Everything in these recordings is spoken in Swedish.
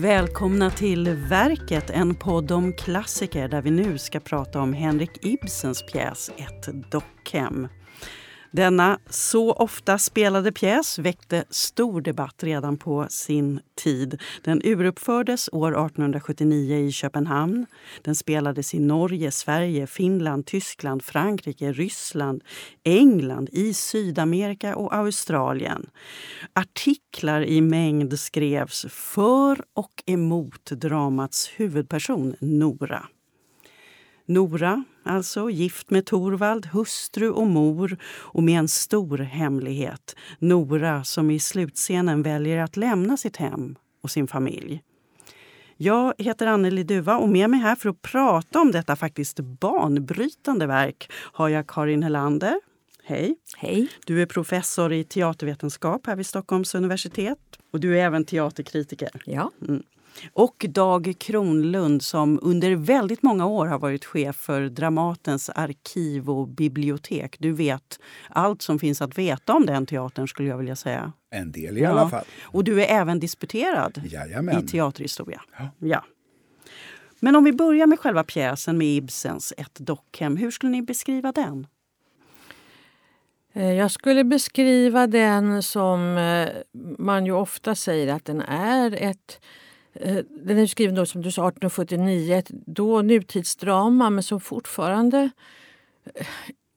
Välkomna till Verket, en podd om klassiker där vi nu ska prata om Henrik Ibsens pjäs Ett dockhem. Denna så ofta spelade pjäs väckte stor debatt redan på sin tid. Den uruppfördes år 1879 i Köpenhamn. Den spelades i Norge, Sverige, Finland, Tyskland, Frankrike, Ryssland, England, i Sydamerika och Australien. Artiklar i mängd skrevs för och emot dramats huvudperson Nora. Nora, alltså gift med Torvald, hustru och mor och med en stor hemlighet. Nora som i slutscenen väljer att lämna sitt hem och sin familj. Jag heter Anneli Duva och med mig här för att prata om detta faktiskt banbrytande verk har jag Karin Helander. Hej! Hej! Du är professor i teatervetenskap här vid Stockholms universitet och du är även teaterkritiker. Ja. Mm. Och Dag Kronlund som under väldigt många år har varit chef för Dramatens arkiv och bibliotek. Du vet allt som finns att veta om den teatern skulle jag vilja säga. En del i ja. alla fall. Och du är även disputerad Jajamän. i teaterhistoria. Ja. ja. Men om vi börjar med själva pjäsen med Ibsens Ett dockhem. Hur skulle ni beskriva den? Eh, jag skulle beskriva den som eh, man ju ofta säger att den är ett Eh, den är skriven då, som du sa 1879, ett då nutidsdrama men som fortfarande eh,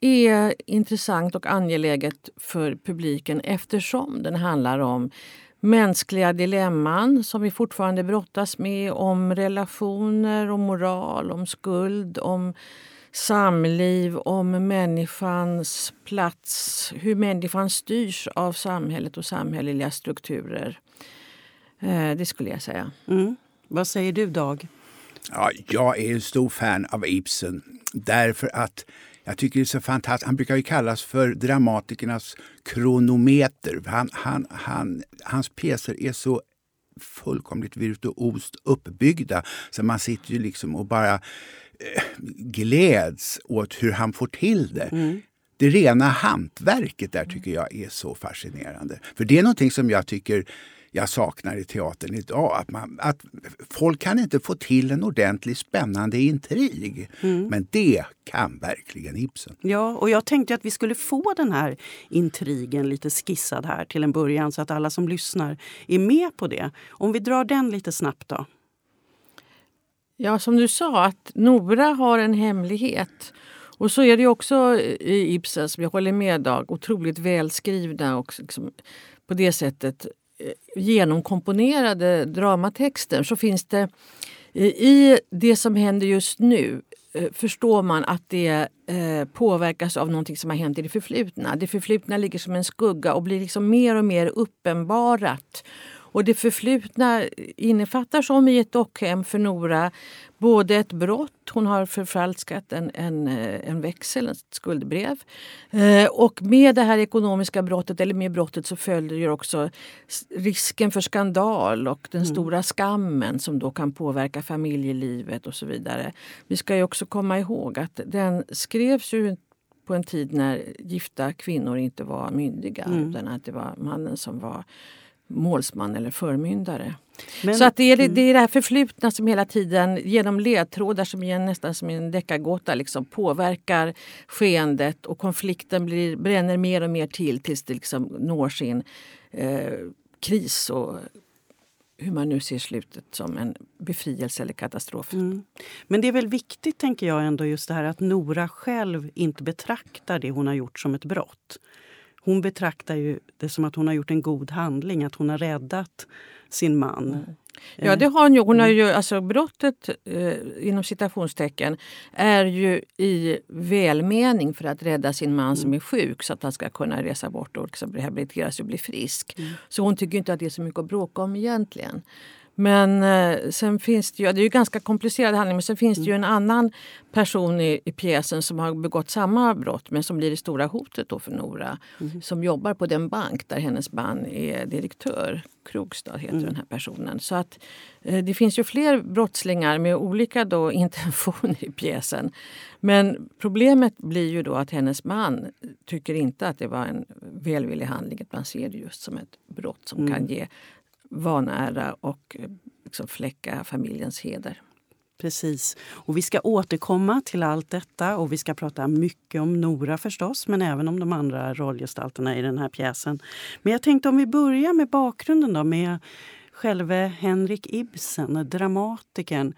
är intressant och angeläget för publiken eftersom den handlar om mänskliga dilemman som vi fortfarande brottas med, om relationer, om moral, om skuld, om samliv, om människans plats, hur människan styrs av samhället och samhälleliga strukturer. Eh, det skulle jag säga. Mm. Vad säger du, Dag? Ja, jag är en stor fan av Ibsen därför att jag tycker det är så fantastiskt. Han brukar ju kallas för dramatikernas kronometer. Han, han, han, hans pjäser är så fullkomligt virtuost uppbyggda så man sitter ju liksom och bara eh, gläds åt hur han får till det. Mm. Det rena hantverket där tycker jag är så fascinerande. För det är någonting som jag tycker jag saknar i teatern idag. Att, man, att folk kan inte få till en ordentlig spännande intrig. Mm. Men det kan verkligen Ibsen. Ja, och jag tänkte att vi skulle få den här intrigen lite skissad här till en början så att alla som lyssnar är med på det. Om vi drar den lite snabbt då. Ja, som du sa, att Nora har en hemlighet. Och så är det också i Ibsen, som jag håller med Dag, otroligt välskrivna och liksom på det sättet Eh, genomkomponerade dramatexter så finns det i det som händer just nu eh, förstår man att det eh, påverkas av någonting som har hänt i det förflutna. Det förflutna ligger som en skugga och blir liksom mer och mer uppenbarat. Och det förflutna innefattar som i ett dockhem för Nora både ett brott, hon har förfalskat en, en, eh, en växel, ett skuldbrev. Eh, och med det här ekonomiska brottet, eller med brottet, så följer också risken för skandal och den mm. stora skammen som då kan påverka familjelivet och så vidare. Vi ska ju också komma ihåg att den skrevs ju på en tid när gifta kvinnor inte var myndiga mm. utan att det var mannen som var målsman eller förmyndare. Men, så att det, är, mm. det är det här förflutna som hela tiden genom ledtrådar som är nästan som en deckargåta liksom, påverkar skeendet och konflikten blir, bränner mer och mer till tills det liksom når sin eh, kris och hur man nu ser slutet som en befrielse eller katastrof. Mm. Men det är väl viktigt, tänker jag, ändå just det här att Nora själv inte betraktar det hon har gjort som ett brott. Hon betraktar ju det som att hon har gjort en god handling, att hon har räddat sin man. Mm. Ja, det har hon ju. Hon har ju alltså brottet eh, inom citationstecken är ju i välmening för att rädda sin man mm. som är sjuk så att han ska kunna resa bort och liksom rehabiliteras och bli frisk. Mm. Så hon tycker inte att det är så mycket att bråka om egentligen. Men eh, sen finns det ju, det är ju ganska komplicerad handling, men sen finns det ju en annan person i, i pjäsen som har begått samma brott men som blir det stora hotet då för Nora. Mm. Som jobbar på den bank där hennes man är direktör. Krogstad heter mm. den här personen. Så att eh, det finns ju fler brottslingar med olika då intentioner i pjäsen. Men problemet blir ju då att hennes man tycker inte att det var en välvillig handling. Man ser det just som ett brott som mm. kan ge vanära och liksom fläcka familjens heder. Precis. Och vi ska återkomma till allt detta och vi ska prata mycket om Nora förstås, men även om de andra rollgestalterna i den här pjäsen. Men jag tänkte om vi börjar med bakgrunden då, med själve Henrik Ibsen, dramatikern.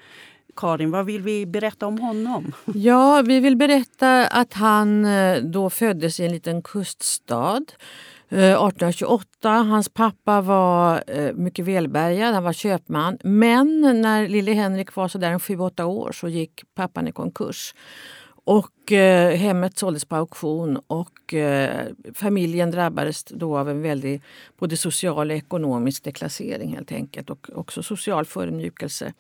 Karin, vad vill vi berätta om honom? Ja, vi vill berätta att han eh, då föddes i en liten kuststad Eh, 1828. Hans pappa var eh, mycket välbärgad, han var köpman. Men när lille Henrik var sådär 7-8 år så gick pappan i konkurs. Och eh, hemmet såldes på auktion och eh, familjen drabbades då av en väldig både social och ekonomisk deklassering helt enkelt och också social förödmjukelse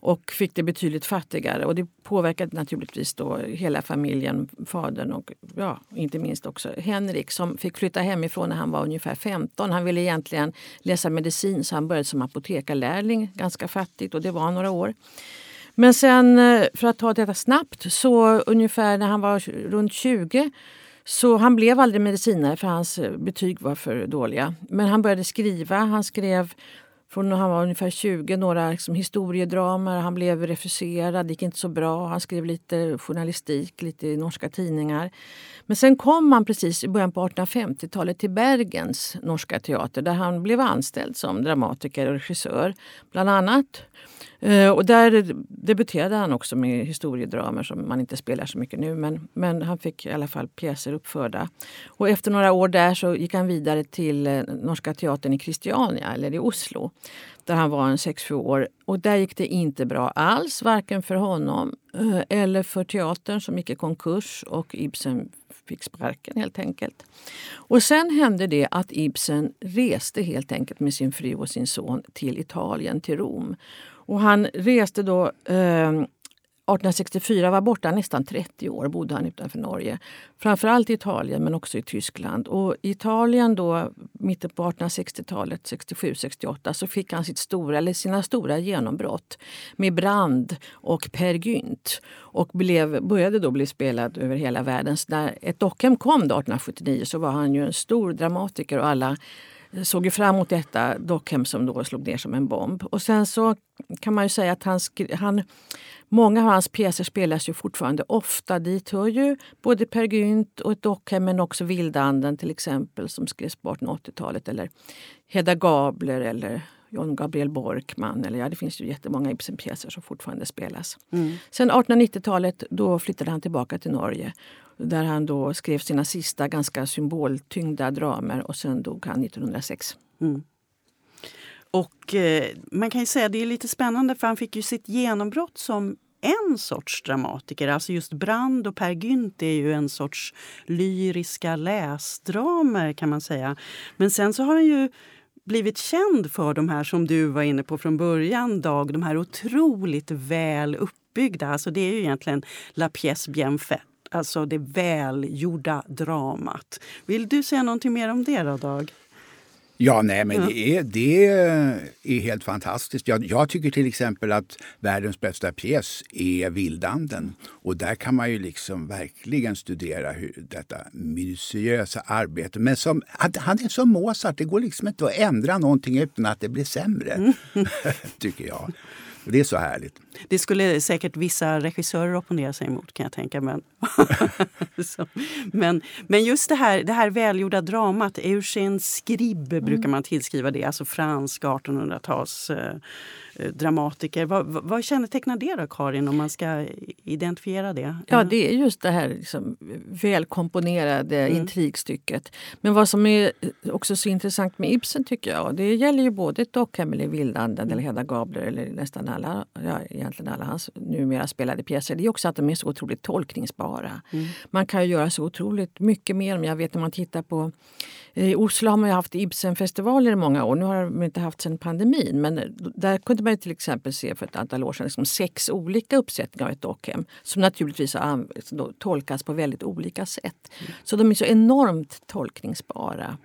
och fick det betydligt fattigare. Och det påverkade naturligtvis då hela familjen, fadern och ja, inte minst också Henrik som fick flytta hemifrån när han var ungefär 15. Han ville egentligen läsa medicin så han började som apotekarlärling, ganska fattigt och det var några år. Men sen, eh, för att ta detta snabbt, så ungefär när han var runt 20 så han blev aldrig medicinare för hans eh, betyg var för dåliga. Men han började skriva. Han skrev från när han var ungefär 20 några liksom, historiedramer. Han blev refuserad, det gick inte så bra. Han skrev lite journalistik, lite i norska tidningar. Men sen kom han precis i början på 1850-talet till Bergens norska teater där han blev anställd som dramatiker och regissör. Bland annat Eh, och där debuterade han också med historiedramer som man inte spelar så mycket nu. Men, men han fick i alla fall pjäser uppförda. Och efter några år där så gick han vidare till eh, Norska teatern i Christiania, eller i Oslo. Där han var en 6-7 år. Och där gick det inte bra alls, varken för honom eh, eller för teatern som gick i konkurs. Och Ibsen fick sparken helt enkelt. Och sen hände det att Ibsen reste helt enkelt med sin fru och sin son till Italien, till Rom. Och han reste då eh, 1864 var borta nästan 30 år, bodde han utanför Norge. Framförallt i Italien men också i Tyskland. Och I Italien då, mitten på 1860-talet, 67-68, så fick han sitt stora, eller sina stora genombrott med Brand och Per Gynt. Och blev, började då bli spelad över hela världen. Så när ett dockhem kom 1879 så var han ju en stor dramatiker och alla såg ju fram emot detta Dockhem som då slog ner som en bomb. Och sen så kan man ju säga att han, han, många av hans pjäser spelas ju fortfarande ofta. Dit hör ju både Per Gynt och Dockhem men också Vildanden till exempel som skrevs på 1880-talet eller Hedda Gabler eller John Gabriel Borkman. Eller ja, det finns ju jättemånga Ibsen-pjäser som fortfarande spelas. Mm. Sen 1890-talet då flyttade han tillbaka till Norge där han då skrev sina sista ganska symboltyngda dramer och sen dog han 1906. Mm. Och eh, man kan ju säga det är lite spännande för han fick ju sitt genombrott som en sorts dramatiker. Alltså just Brand och Per Gynt är ju en sorts lyriska läsdramer kan man säga. Men sen så har han ju blivit känd för de här som du var inne på från början, Dag. De här otroligt väl uppbyggda. Alltså det är ju egentligen La pièce bien faite alltså det välgjorda dramat. Vill du säga någonting mer om det då, Dag? Ja, nej, men ja. Det, är, det är helt fantastiskt. Jag, jag, tycker till exempel att världens bästa pjäs är Vildanden. Och där kan man ju liksom verkligen studera hur detta minutiösa arbete. Men som, han är som Mozart, det går liksom inte att ändra någonting utan att det blir sämre. Mm. tycker jag. Det är så härligt. Det skulle säkert vissa regissörer opponera sig emot kan jag tänka mig. men, men just det här, det här välgjorda dramat, Eugène Scribe brukar mm. man tillskriva det, alltså fransk 1800-tals eh, Eh, dramatiker. Vad, vad kännetecknar det då, Karin, om man ska identifiera det? Ja, det är just det här liksom, välkomponerade mm. intrigstycket. Men vad som är också så intressant med Ibsen tycker jag, det gäller ju både Dockhem eller Vildanden eller Hedda Gabler eller nästan alla, ja, egentligen alla hans numera spelade pjäser, det är också att de är så otroligt tolkningsbara. Mm. Man kan ju göra så otroligt mycket mer. Jag vet när man tittar på i Oslo har man haft Ibsenfestivaler i många år. Nu har de inte haft sen pandemin. Men där kunde man till exempel se för ett antal år sedan liksom sex olika uppsättningar av ett dockhem som naturligtvis har tolkats på väldigt olika sätt. Så de är så enormt tolkningsbara.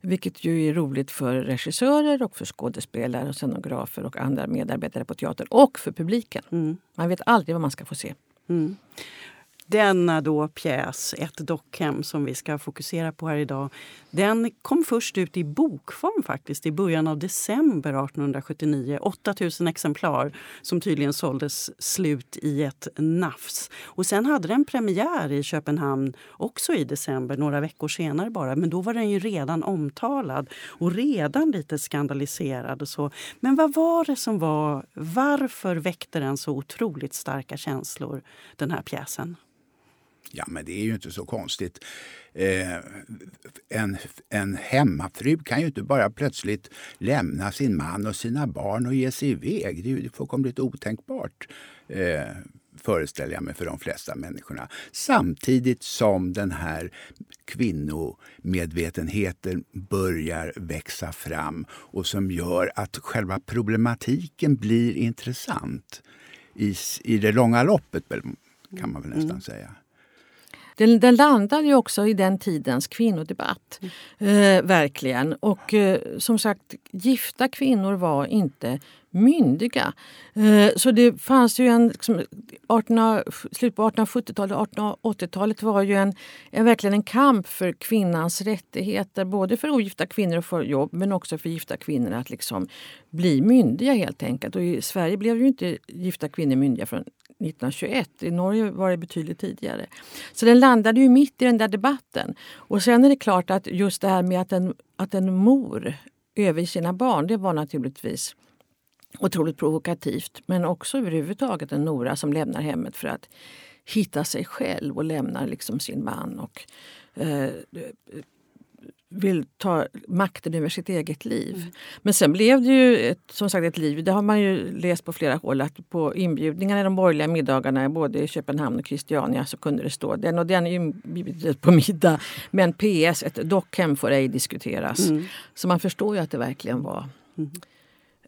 Vilket ju är roligt för regissörer, och för skådespelare, och scenografer och andra medarbetare på teatern och för publiken. Mm. Man vet aldrig vad man ska få se. Mm. Denna då pjäs, Ett dockhem, som vi ska fokusera på här idag, den kom först ut i bokform faktiskt i början av december 1879. 8000 exemplar som tydligen såldes slut i ett nafs. Och sen hade den premiär i Köpenhamn också i december, några veckor senare bara. Men då var den ju redan omtalad och redan lite skandaliserad. Och så. Men vad var det som var... Varför väckte den så otroligt starka känslor, den här pjäsen? Ja, men det är ju inte så konstigt. Eh, en, en hemmafru kan ju inte bara plötsligt lämna sin man och sina barn och ge sig iväg. Det är ju fullkomligt otänkbart. Eh, föreställer jag mig, för de flesta människorna. Samtidigt som den här kvinnomedvetenheten börjar växa fram och som gör att själva problematiken blir intressant i, i det långa loppet, kan man väl nästan mm. säga. Den, den landade ju också i den tidens kvinnodebatt. Mm. Eh, verkligen. Och eh, som sagt, gifta kvinnor var inte myndiga. Eh, så det fanns ju en... Liksom, 18, slut på 1870-talet 1880-talet var ju en, en, verkligen en kamp för kvinnans rättigheter. Både för ogifta kvinnor att få jobb men också för gifta kvinnor att liksom bli myndiga helt enkelt. Och I Sverige blev ju inte gifta kvinnor myndiga förrän 1921. I Norge var det betydligt tidigare. Så den landade ju mitt i den där debatten. Och sen är det klart att just det här med att en, att en mor över sina barn, det var naturligtvis otroligt provokativt. Men också överhuvudtaget en Nora som lämnar hemmet för att hitta sig själv och lämnar liksom sin man och eh, vill ta makten över sitt eget liv. Mm. Men sen blev det ju ett, som sagt ett liv. Det har man ju läst på flera håll att på inbjudningarna i de borgerliga middagarna både i Köpenhamn och Christiania så kunde det stå den och den inbjudet på middag. Men PS, ett dockhem får ej diskuteras. Mm. Så man förstår ju att det verkligen var mm.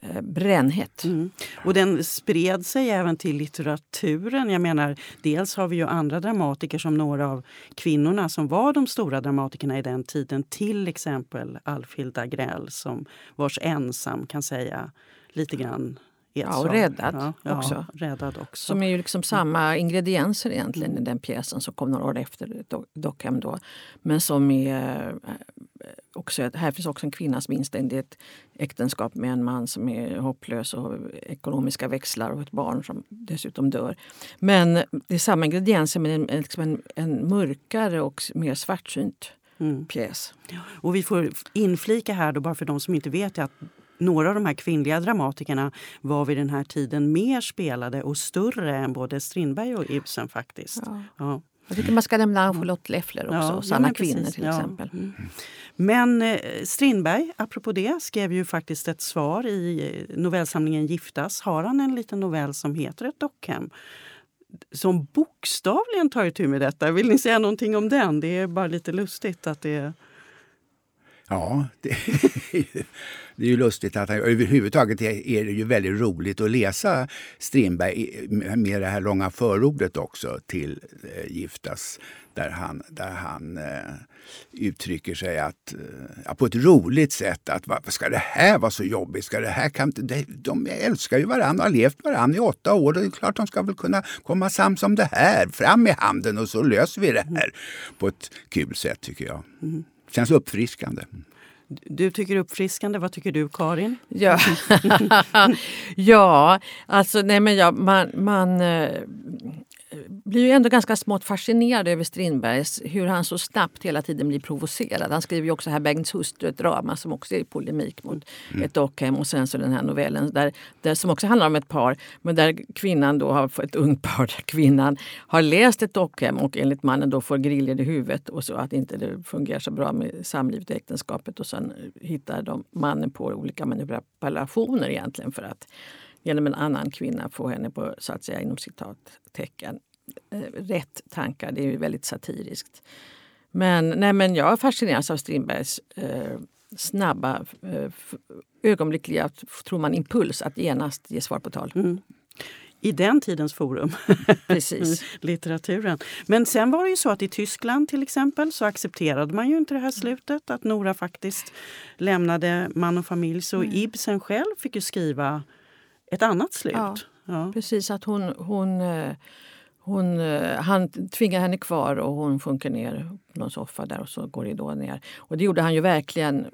Eh, brännhett. Mm. Och den spred sig även till litteraturen. Jag menar, dels har vi ju andra dramatiker som några av kvinnorna som var de stora dramatikerna i den tiden. Till exempel Alfhild Agrell som vars ensam kan säga lite grann Ja, och räddad ja, också. Ja, räddad också. Som är ju liksom samma ingredienser egentligen i den pjäsen som kom några år efter Dockham. Då. Men som är eh, också, här finns också en kvinna som instängd i ett äktenskap med en man som är hopplös och ekonomiska växlar och ett barn som dessutom dör. Men det är samma ingredienser men en, liksom en, en mörkare och mer svartsynt mm. pjäs. Och vi får inflika här då bara för de som inte vet att några av de här kvinnliga dramatikerna var vid den här tiden mer spelade och större än både Strindberg och Ibsen faktiskt. Ja. Ja. Jag tycker man ska nämna Charlotte Leffler också, ja, Sanna ja, Kvinnor till ja. exempel. Mm. Men eh, Strindberg, apropå det, skrev ju faktiskt ett svar i eh, novellsamlingen Giftas. Har han en liten novell som heter Ett dockhem som bokstavligen tar itu med detta. Vill ni säga någonting om den? Det är bara lite lustigt att det... Ja, det det är ju lustigt att han, överhuvudtaget är det ju väldigt roligt att läsa Strindberg med det här långa förordet också till eh, Giftas där han, där han eh, uttrycker sig att, eh, ja, på ett roligt sätt. att Varför ska det här vara så jobbigt? Ska det här, kan, de, de älskar ju varandra och har levt varandra i åtta år. Det är klart de ska väl kunna komma sams om det här. Fram med handen och så löser vi det här på ett kul sätt tycker jag. Mm. Känns uppfriskande. Du tycker uppfriskande. Vad tycker du, Karin? Ja, ja alltså nej men ja, man, man eh, blir ju ändå ganska smått fascinerad över Strindbergs, hur han så snabbt hela tiden blir provocerad. Han skriver ju också här Bengts hustru, ett drama som också är i polemik mot mm. ett dockhem och sen så den här novellen där, där, som också handlar om ett par men där kvinnan då har ett ungt par där kvinnan har läst ett dockhem och enligt mannen då får griller i huvudet och så att inte det fungerar så bra med samlivet och äktenskapet och sen hittar de mannen på olika manipulationer egentligen för att genom en annan kvinna få henne på, så att säga, inom citattecken, rätt tankar. Det är ju väldigt satiriskt. Men, nej, men jag fascineras av Strindbergs eh, snabba, eh, ögonblickliga, tror man, impuls att genast ge svar på tal. Mm. I den tidens forum. Precis. Litteraturen. Men sen var det ju så att i Tyskland till exempel så accepterade man ju inte det här slutet. Att Nora faktiskt lämnade man och familj. Så mm. Ibsen själv fick ju skriva ett annat slut. Ja, ja. Precis, att hon, hon, eh, hon, eh, han tvingar henne kvar och hon sjunker ner på någon soffa där och så går ridån ner. Och det gjorde han ju verkligen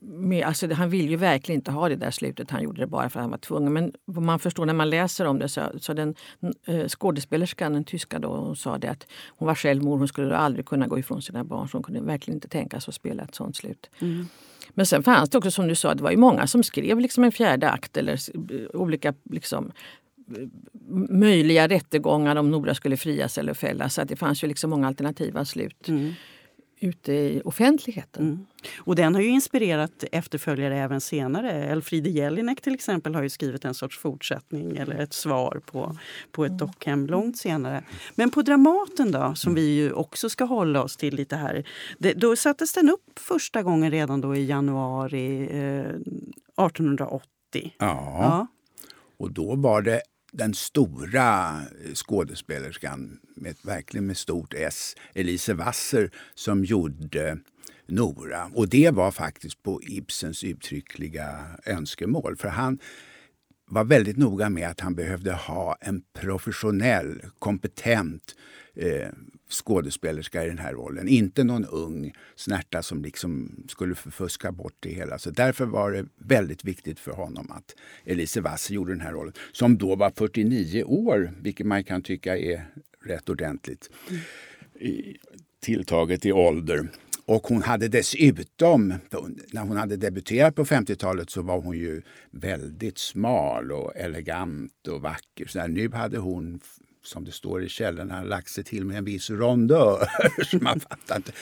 med, alltså han vill ju verkligen inte ha det där slutet. Han gjorde det bara för att han var tvungen. Men man förstår när man läser om det så, så den eh, skådespelerskan, den tyska då, hon sa det att hon var själv mor. Hon skulle aldrig kunna gå ifrån sina barn. Så hon kunde verkligen inte tänka sig att spela ett sånt slut. Mm. Men sen fanns det också som du sa, det var ju många som skrev liksom en fjärde akt eller olika liksom, möjliga rättegångar om Nora skulle frias eller fällas. Så att det fanns ju liksom många alternativa slut. Mm ute i offentligheten. Mm. Och den har ju inspirerat efterföljare även senare. Elfriede Jelinek till exempel har ju skrivit en sorts fortsättning eller ett svar på, på ett mm. dockhem långt senare. Men på Dramaten då, som vi ju också ska hålla oss till lite här. Det, då sattes den upp första gången redan då i januari eh, 1880. Ja. ja. Och då var det den stora eh, skådespelerskan, med, verkligen med stort S, Elise Wasser, som gjorde Nora. Och det var faktiskt på Ibsens uttryckliga önskemål. För han var väldigt noga med att han behövde ha en professionell, kompetent eh, skådespelerska i den här rollen. Inte någon ung snärta som liksom skulle förfuska bort det hela. Så därför var det väldigt viktigt för honom att Elise Wass gjorde den här rollen. Som då var 49 år, vilket man kan tycka är rätt ordentligt i, tilltaget i ålder. Och hon hade dessutom, när hon hade debuterat på 50-talet så var hon ju väldigt smal och elegant och vacker. Så nu hade hon som det står i källorna, lagt sig till med en viss rondör. så man fattade inte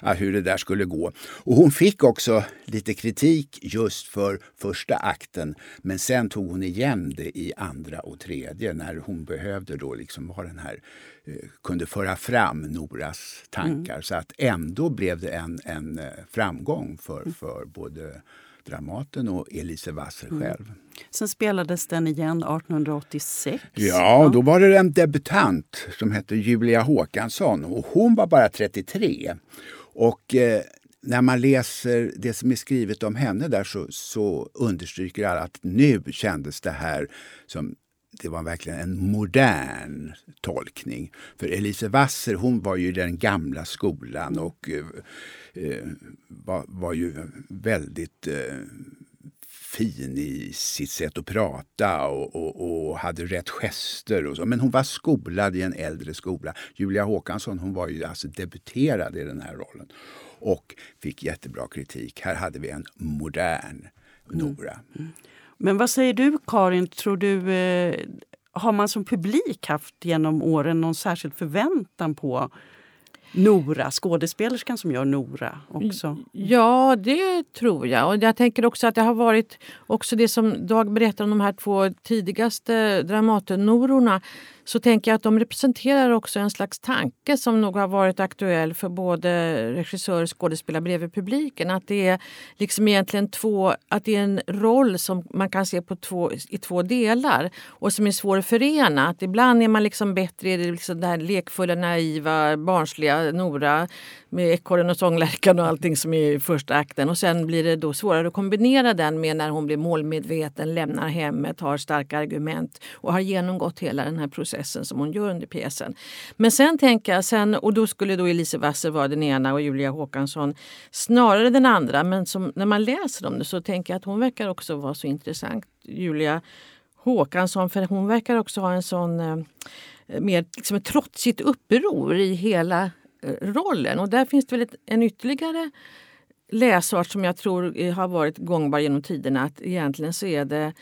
hur det där skulle gå. Och hon fick också lite kritik just för första akten. Men sen tog hon igen det i andra och tredje när hon behövde då liksom vara den här eh, kunde föra fram Noras tankar. Mm. Så att ändå blev det en, en eh, framgång för, för både Dramaten och Elise Wasser mm. själv. Mm. Sen spelades den igen 1886. Ja, då var det en debutant som hette Julia Håkansson och hon var bara 33. Och eh, när man läser det som är skrivet om henne där så, så understryker alla att nu kändes det här som det var verkligen en modern tolkning. För Elise Wasser hon var ju den gamla skolan och eh, eh, var, var ju väldigt eh, fin i sitt sätt att prata och, och, och, hade rätt gester. Och så. Men hon var skolad i en äldre skola. Julia Håkansson hon var ju alltså debuterad i den här rollen och fick jättebra kritik. Här hade vi en modern Nora. Mm. Mm. Men vad säger du Karin, tror du eh, har man som publik haft genom åren någon särskild förväntan på Nora, skådespelerskan som gör Nora också? Ja, det tror jag. Och jag tänker också att det har varit också det som Dag berättar om de här två tidigaste Dramaten-nororna så tänker jag att de representerar också en slags tanke som nog har varit aktuell för både regissör och skådespelare bredvid publiken. Att det är liksom egentligen två, att det är en roll som man kan se på två, i två delar och som är svår att förena. Att ibland är man liksom bättre i det liksom lekfulla, naiva, barnsliga Nora med ekorren och sånglärkan och allting som är i första akten. Och sen blir det då svårare att kombinera den med när hon blir målmedveten, lämnar hemmet, har starka argument och har genomgått hela den här processen som hon gör under pjäsen. Men sen tänker jag, sen, och då skulle då Elise Wasser vara den ena och Julia Håkansson snarare den andra. Men som, när man läser om det så tänker jag att hon verkar också vara så intressant, Julia Håkansson, för hon verkar också ha en sån eh, mer liksom ett trotsigt uppror i hela eh, rollen. Och där finns det väl ett, en ytterligare läsart som jag tror eh, har varit gångbar genom tiderna. Att egentligen så är det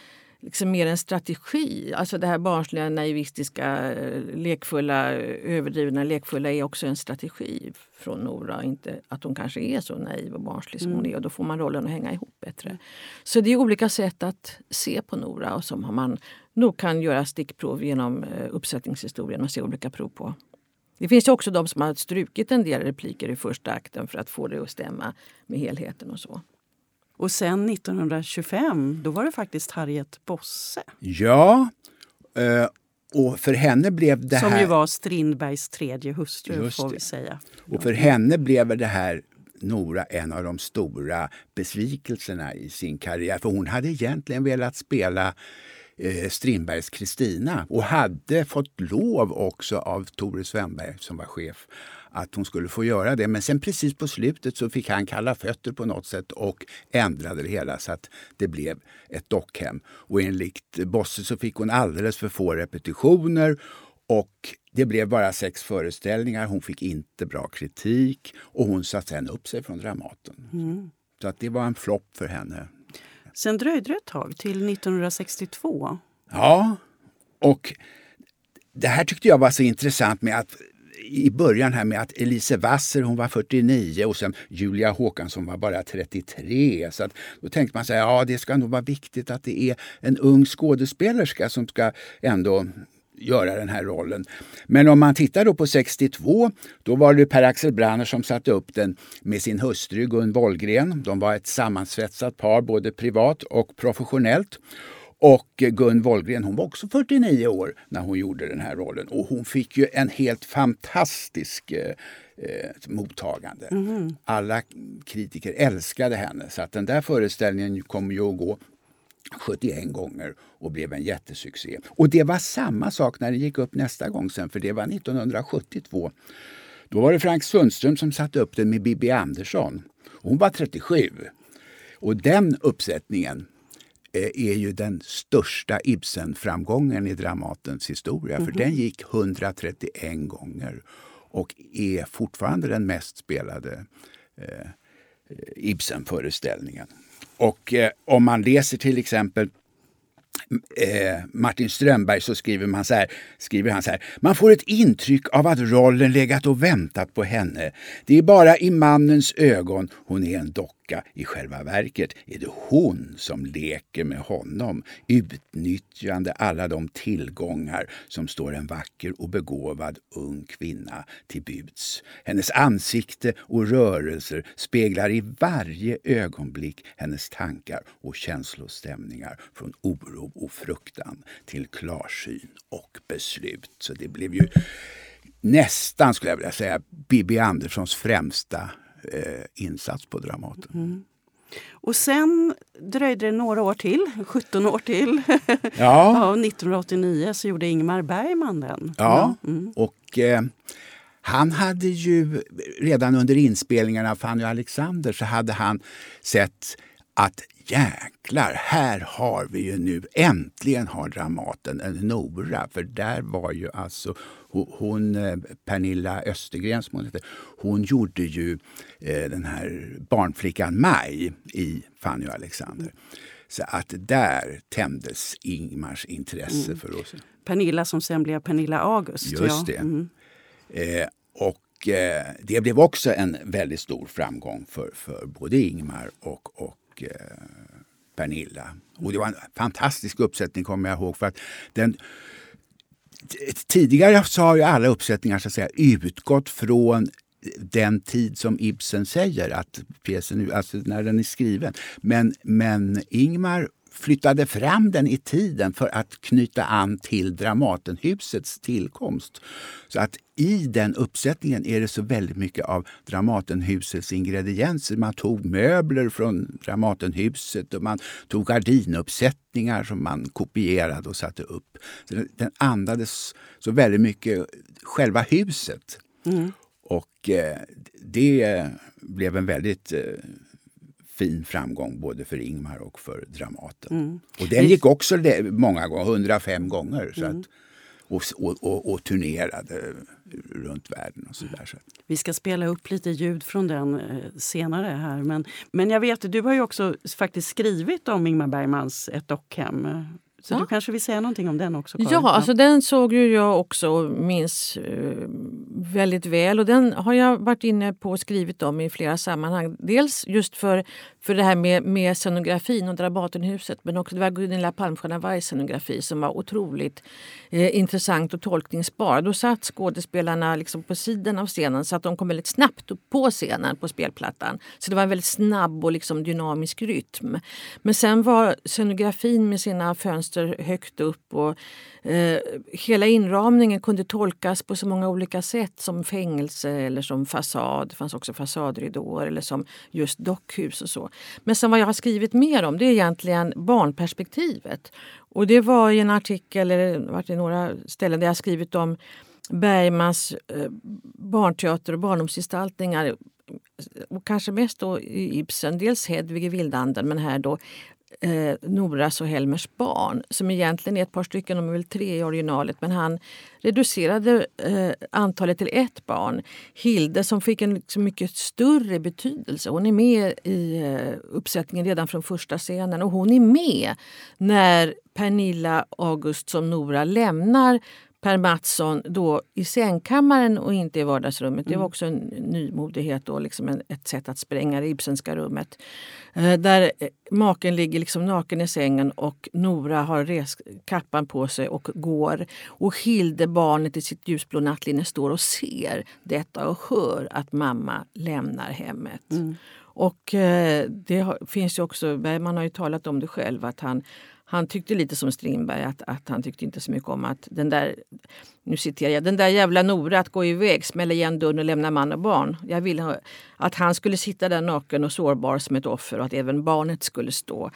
liksom mer en strategi. Alltså det här barnsliga, naivistiska, lekfulla, överdrivna, lekfulla är också en strategi från Nora. Inte att hon kanske är så naiv och barnslig som mm. hon är och då får man rollen att hänga ihop bättre. Så det är olika sätt att se på Nora och som man nog kan göra stickprov genom eh, uppsättningshistorien och se olika prov på. Det finns också de som har strukit en del repliker i första akten för att få det att stämma med helheten och så. Och sen 1925, då var det faktiskt Harriet Bosse. Ja, eh, och för henne blev det här... Som ju var Strindbergs tredje hustru, får vi säga. Och för henne blev det här Nora en av de stora besvikelserna i sin karriär. För hon hade egentligen velat spela eh, Strindbergs Kristina och hade fått lov också av Tore Svenberg som var chef att hon skulle få göra det. Men sen precis på slutet så fick han kalla fötter på något sätt och ändrade det hela så att det blev ett dockhem. Och enligt Bosse så fick hon alldeles för få repetitioner och det blev bara sex föreställningar. Hon fick inte bra kritik och hon satte sen upp sig från Dramaten. Mm. Så att det var en flopp för henne. Sen dröjde det ett tag, till 1962. Ja, och det här tyckte jag var så intressant med att i början här med att Elise Wasser hon var 49 och sen Julia Håkansson var bara 33. Så att, då tänkte man så ja det ska nog vara viktigt att det är en ung skådespelerska som ska ändå göra den här rollen. Men om man tittar då på 62, då var det Per-Axel Branner som satte upp den med sin hustru Gun Wollgren. De var ett sammansvetsat par både privat och professionellt. Och Gun Wollgren hon var också 49 år när hon gjorde den här rollen och hon fick ju en helt fantastisk eh, eh, mottagande. Mm. Alla kritiker älskade henne så att den där föreställningen kommer ju att gå 71 gånger och blev en jättesuccé. Och det var samma sak när det gick upp nästa gång sen, för det var 1972. Då var det Frank Sundström som satte upp den med Bibi Andersson. Hon var 37. Och den uppsättningen är ju den största Ibsen-framgången i Dramatens historia. Mm -hmm. För mhm. den gick 131 gånger och är fortfarande den mest spelade eh, Ibsen-föreställningen. Och eh, om man läser till exempel eh, Martin Strömberg så skriver, man så här, skriver han så här. Man får ett intryck av att rollen legat och väntat på henne. Det är bara i mannens ögon hon är en docka tillbaka. I själva verket är det hon som leker med honom, utnyttjande alla de tillgångar som står en vacker och begåvad ung kvinna till buds. Hennes ansikte och rörelser speglar i varje ögonblick hennes tankar och känslostämningar från oro och fruktan till klarsyn och beslut. Så det blev ju nästan, skulle jag vilja säga, Bibi Anderssons främsta eh, insats på Dramaten. Mm. Och sen dröjde det några år till, 17 år till. Ja. ja 1989 så gjorde Ingmar Bergman den. Ja, mm. och eh, han hade ju redan under inspelningarna av Fanny och Alexander så hade han sett att jäklar, här har vi ju nu, äntligen har Dramaten en Nora. För där var ju alltså hon, eh, Pernilla Östergren som hon heter, hon gjorde ju eh, den här barnflickan Maj i Fanny och Alexander. Så att där tändes Ingmars intresse mm. för oss. Pernilla som sen blev Pernilla August. Just ja. det. Mm. Eh, och eh, det blev också en väldigt stor framgång för, för både Ingmar och, och eh, Pernilla. Och det var en fantastisk uppsättning kommer jag ihåg. för att den Tidigare så har ju alla uppsättningar så att säga, utgått från den tid som Ibsen säger att pjäsen, alltså när den är skriven. Men, men Ingmar flyttade fram den i tiden för att knyta an till Dramatenhusets tillkomst. Så att i den uppsättningen är det så väldigt mycket av Dramatenhusets ingredienser. Man tog möbler från Dramatenhuset och man tog gardinuppsättningar som man kopierade och satte upp. Så den andades så väldigt mycket själva huset. Mm. Och eh, det blev en väldigt eh, fin framgång både för Ingmar och för Dramaten. Mm. Och den gick också många gånger, 105 gånger. Så mm. att, och, och, och, och, turnerade runt världen. och så, där, så. Vi ska spela upp lite ljud från den eh, senare. här. Men, men jag vet, du har ju också faktiskt skrivit om Ingmar Bergmans Ett dockhem. Så ja. du kanske vill säga någonting om den också? Karin? Ja, alltså den såg ju jag också och minns eh, väldigt väl. Och den har jag varit inne på och skrivit om i flera sammanhang. Dels just för, för det här med, med scenografin och Dramatenhuset men också det var Gunilla Palmstierna scenografi som var otroligt eh, intressant och tolkningsbar. Då satt skådespelarna liksom på sidan av scenen så att de kom väldigt snabbt på scenen på spelplattan. Så det var en väldigt snabb och liksom dynamisk rytm. Men sen var scenografin med sina fönster röster högt upp. Och, eh, hela inramningen kunde tolkas på så många olika sätt som fängelse eller som fasad. Det fanns också fasadridåer eller som just dockhus och så. Men sen vad jag har skrivit mer om det är egentligen barnperspektivet. och det var i en artikel, eller varit i några ställen där jag skrivit om Bergmans eh, barnteater och barndomsgestaltningar. Och kanske mest då i Ibsen. Dels Hedvig i Vildanden men här då eh, Noras och Helmers barn som egentligen är ett par stycken, de är väl tre i originalet men han reducerade eh, antalet till ett barn. Hilde som fick en liksom, mycket större betydelse. Hon är med i eh, uppsättningen redan från första scenen och hon är med när Pernilla August som Nora lämnar Per Mattsson då i sängkammaren och inte i vardagsrummet. Det var mm. också en nymodighet då, liksom ett sätt att spränga det Ibsenska rummet. Eh, där eh, maken ligger liksom naken i sängen och Nora har res kappan på sig och går. Och Hilde, barnet i sitt ljusblå nattlinne, står och ser detta och hör att mamma lämnar hemmet. Mm. Och eh, det finns ju också, man har ju talat om det själv, att han han tyckte lite som Strindberg att, att han tyckte inte så mycket om att den där, nu citerar jag, den där jävla Nora att gå iväg, smälla igen dörren och lämna man och barn. Jag ville att han skulle sitta där naken och sårbar som ett offer och att även barnet skulle stå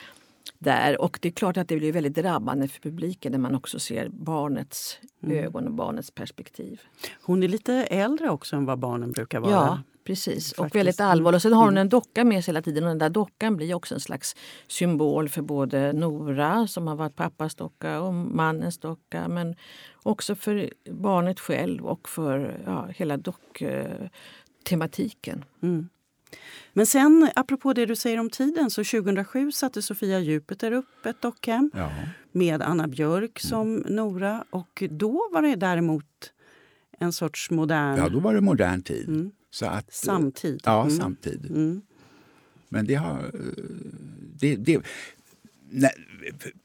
där. Och det är klart att det blir väldigt drabbande för publiken när man också ser barnets mm. ögon och barnets perspektiv. Hon är lite äldre också än vad barnen brukar vara. Ja, Precis, Faktiskt. och väldigt allvarlig. Och sen har hon mm. en docka med sig hela tiden och den där dockan blir också en slags symbol för både Nora som har varit pappas docka och mannens docka men också för barnet själv och för ja, hela docktematiken. Mm. Men sen, apropå det du säger om tiden, så 2007 satte Sofia Jupiter upp ett dockhem ja. med Anna Björk som mm. Nora. Och då var det däremot en sorts modern... Ja, då var det modern tid. Mm. Så att, samtid? Ja, mm. samtid. Mm. Men det har... Det, det,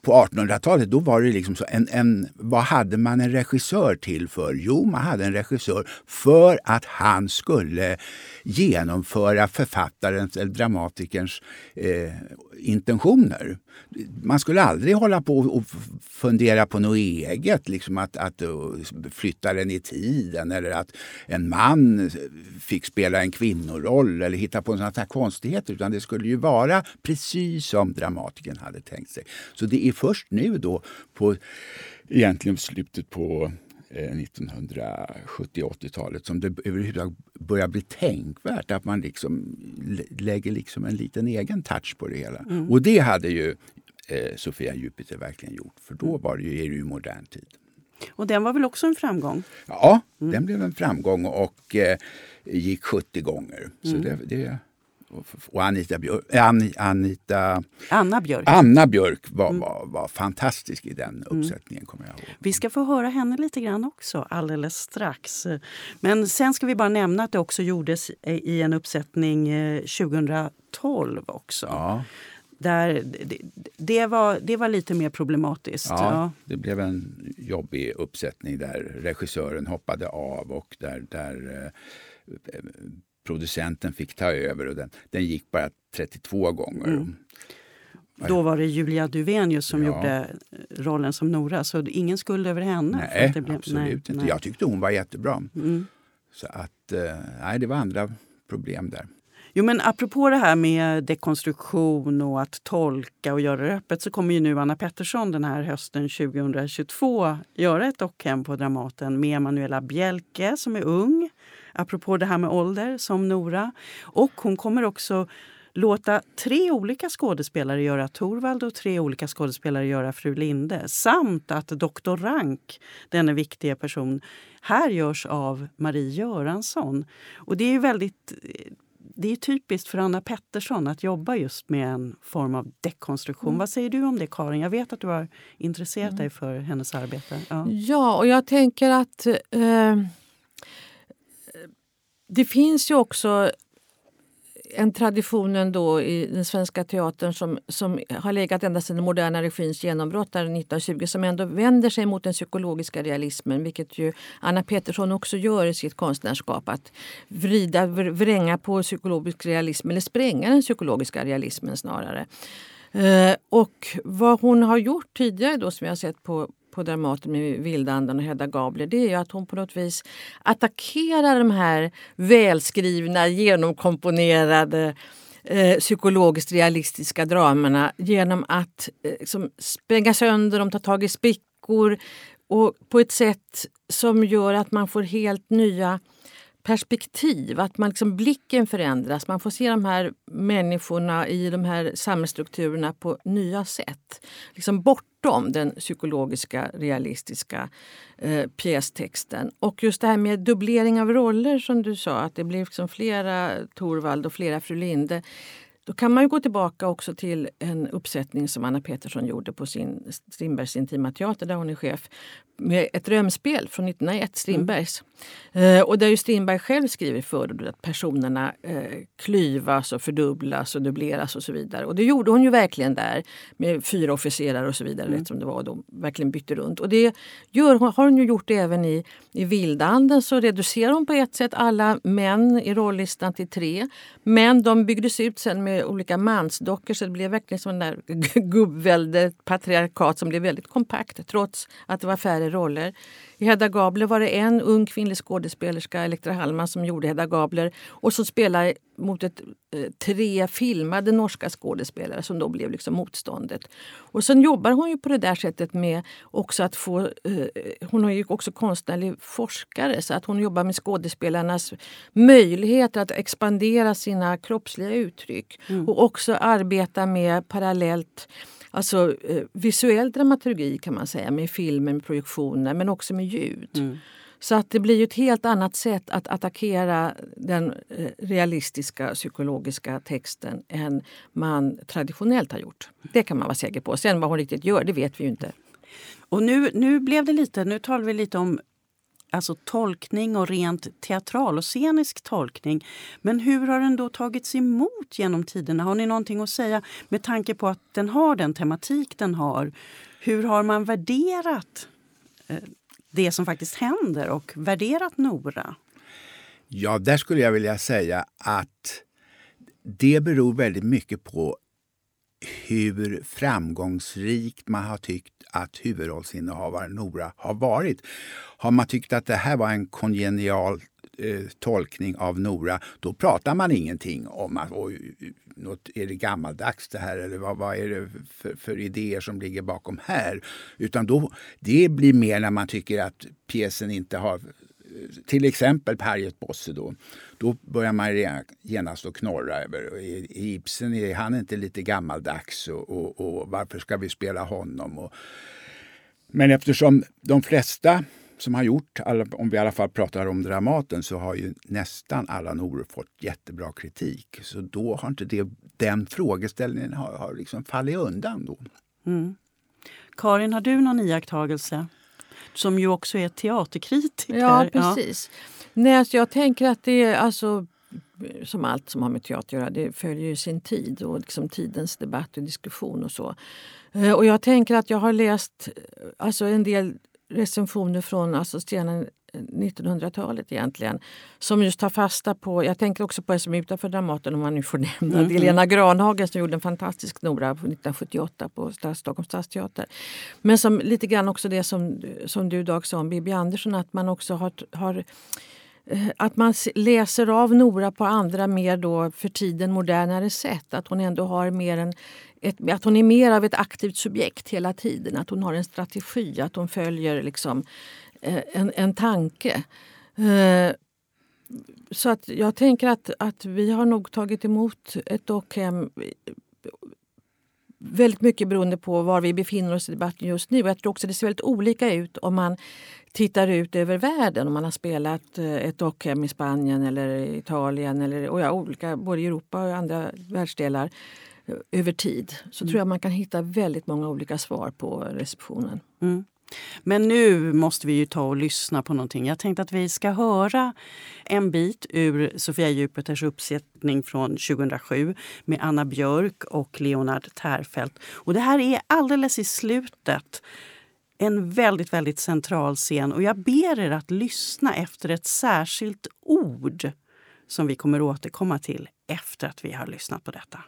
på 1800-talet då var det liksom så en, en, vad hade man en regissör till för? Jo, man hade en regissör för att han skulle genomföra författarens eller dramatikerns eh, intentioner. Man skulle aldrig hålla på och fundera på något eget, liksom att, att eh, flytta den i tiden eller att en man fick spela en kvinnoroll eller hitta på sådana här konstigheter. Utan det skulle ju vara precis som dramatikern hade tänkt sig. Så det är först nu då på egentligen slutet på 1970 80-talet som det överhuvudtaget börjar bli tänkvärt att man liksom lägger liksom en liten egen touch på det hela. Mm. Och det hade ju eh, Sofia Jupiter verkligen gjort, för då var det ju, är det ju modern tid. Och den var väl också en framgång? Ja, mm. den blev en framgång och eh, gick 70 gånger. Så mm. det, det, och Anita Björk, Anita, Anna Björk, Anna Björk var, mm. var, var fantastisk i den mm. uppsättningen. kommer jag ihåg. Vi ska få höra henne lite grann också alldeles strax. Men sen ska vi bara nämna att det också gjordes i en uppsättning 2012 eh, också. Ja. Där det, det, var, det var lite mer problematiskt. Ja, ja, Det blev en jobbig uppsättning där regissören hoppade av och där, där eh, producenten fick ta över och den, den gick bara 32 gånger. Mm. Då var det Julia Duvenius som ja. gjorde rollen som Nora, så ingen skuld över henne. Nej, blev, absolut nej, inte. Nej. Jag tyckte hon var jättebra. Mm. Så att, eh, nej, det var andra problem där. Jo, men apropå det här med dekonstruktion och att tolka och göra det öppet så kommer ju nu Anna Pettersson den här hösten 2022 göra ett dockhem på Dramaten med Manuela Bjelke som är ung apropå det här med ålder, som Nora. Och hon kommer också låta tre olika skådespelare göra Torvald och tre olika skådespelare göra Fru Linde. Samt att Doktor Rank, denna viktiga person, här görs av Marie Göransson. Och det är väldigt det är typiskt för Anna Pettersson att jobba just med en form av dekonstruktion. Mm. Vad säger du om det Karin? Jag vet att du har intresserat mm. dig för hennes arbete. Ja, ja och jag tänker att eh, det finns ju också en tradition ändå i den svenska teatern som, som har legat ända sedan den moderna regins genombrott där 1920 som ändå vänder sig mot den psykologiska realismen vilket ju Anna Pettersson också gör i sitt konstnärskap. Att vrida, vränga på psykologisk realism eller spränga den psykologiska realismen snarare. Eh, och vad hon har gjort tidigare då som jag har sett på, på Dramaten med Vildandan och Hedda Gabler det är ju att hon på något vis attackerar de här välskrivna, genomkomponerade eh, psykologiskt realistiska dramerna genom att eh, liksom spränga sönder dem, ta tag i sprickor och på ett sätt som gör att man får helt nya perspektiv, att man liksom, blicken förändras. Man får se de här människorna i de här samhällsstrukturerna på nya sätt. Liksom bortom den psykologiska, realistiska eh, pjästexten. Och just det här med dubblering av roller som du sa, att det blir liksom flera Torvald och flera Fru Linde. Då kan man ju gå tillbaka också till en uppsättning som Anna Petersson gjorde på sin Strindbergs Intima Teater där hon är chef med ett drömspel från 1901, Strindbergs. Mm. Eh, och där ju Strindberg själv skriver förordet att personerna eh, klyvas och fördubblas och dubbleras och så vidare. Och det gjorde hon ju verkligen där med fyra officerare och så vidare. Mm. Som det var, och de verkligen bytte runt. Och det gör, har hon ju gjort även i, i Vildanden så reducerar hon på ett sätt alla män i rollistan till tre. Men de byggdes ut sen med olika mansdockor så det blev verkligen som en där gubbvälde, patriarkat som blev väldigt kompakt trots att det var färre roller. I Hedda Gabler var det en ung kvinnlig skådespelerska, Elektra Hallman, som gjorde Hedda Gabler och som spelade mot ett, tre filmade norska skådespelare som då blev liksom motståndet. Och sen jobbar hon ju på det där sättet med också att få... Eh, hon är ju också konstnärlig forskare så att hon jobbar med skådespelarnas möjligheter att expandera sina kroppsliga uttryck mm. och också arbeta med parallellt Alltså eh, visuell dramaturgi kan man säga med filmer, med projektioner men också med ljud. Mm. Så att det blir ett helt annat sätt att attackera den eh, realistiska psykologiska texten än man traditionellt har gjort. Det kan man vara säker på. Sen vad hon riktigt gör, det vet vi ju inte. Och nu, nu blev det lite, nu talar vi lite om alltså tolkning och rent teatral och scenisk tolkning. Men hur har den då tagits emot genom tiderna? Har ni någonting att säga med tanke på att den har den tematik den har? Hur har man värderat eh, det som faktiskt händer och värderat Nora? Ja, där skulle jag vilja säga att det beror väldigt mycket på hur framgångsrikt man har tyckt att huvudrollsinnehavaren Nora har varit. Har man tyckt att det här var en kongenial eh, tolkning av Nora, då pratar man ingenting om att oj, något, är det gammaldags det här eller vad, vad är det för, för, idéer som ligger bakom här? Utan då, det blir mer när man tycker att pjäsen inte har till exempel Harriet Bosse då, då börjar man genast att knorra över Ibsen, är han inte lite gammaldags och, och, och varför ska vi spela honom? Och, men eftersom de flesta som har gjort, om vi i alla fall pratar om Dramaten, så har ju nästan alla Noror fått jättebra kritik. Så då har inte det, den frågeställningen har, har liksom fallit undan. Då. Mm. Karin, har du någon iakttagelse? Som ju också är teaterkritiker. Ja, precis. Ja. Nej, alltså jag tänker att det är alltså som allt som har med teater att göra, det följer ju sin tid och liksom tidens debatt och diskussion och så. Eh, och jag tänker att jag har läst alltså en del recensioner från alltså stenen 1900-talet egentligen. Som just tar fasta på, jag tänker också på som utanför Dramaten om man nu får nämna. Mm. Är Lena Granhagen som gjorde en fantastisk Nora 1978 på Stockholms stadsteater. Men som lite grann också det som, som du Dag sa om Bibi Andersson, att man också har, har eh, Eh, att man läser av Nora på andra mer då för tiden modernare sätt. Att hon ändå har mer en, ett, att hon är mer av ett aktivt subjekt hela tiden. Att hon har en strategi, att hon följer liksom eh, en, en tanke. Eh, så att jag tänker att, att vi har nog tagit emot ett dockhem väldigt mycket beroende på var vi befinner oss i debatten just nu. Jag tror också det ser väldigt olika ut om man tittar ut över världen. Om man har spelat eh, ett dockhem i Spanien eller Italien eller och ja, olika, både i Europa och andra världsdelar över tid. Så mm. tror jag man kan hitta väldigt många olika svar på receptionen. Mm. Men nu måste vi ju ta och lyssna på någonting. Jag tänkte att vi ska höra en bit ur Sofia Jupiters uppsättning från 2007 med Anna Björk och Leonard Tärfelt. Och det här är alldeles i slutet en väldigt, väldigt central scen och jag ber er att lyssna efter ett särskilt ord som vi kommer återkomma till efter att vi har lyssnat på detta.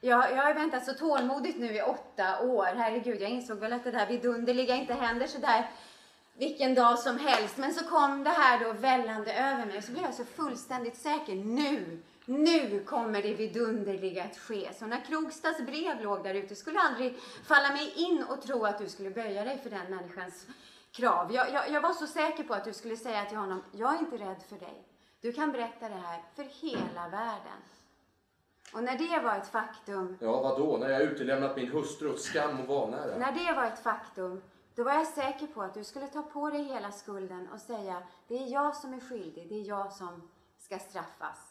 Jag, jag har väntat så tålmodigt nu i åtta år. Herregud, jag insåg väl att det där vidunderliga inte händer så där vilken dag som helst. Men så kom det här då vällande över mig och så blev jag så fullständigt säker. Nu, nu kommer det vidunderliga att ske. Så när Krogstads brev låg där ute skulle aldrig falla mig in och tro att du skulle böja dig för den människans krav. Jag, jag, jag var så säker på att du skulle säga till honom, jag är inte rädd för dig. Du kan berätta det här för hela världen. Och när det var ett faktum... Ja, vadå? När jag utelämnat min hustru åt skam och vanära? När det var ett faktum, då var jag säker på att du skulle ta på dig hela skulden och säga, det är jag som är skyldig, det är jag som ska straffas.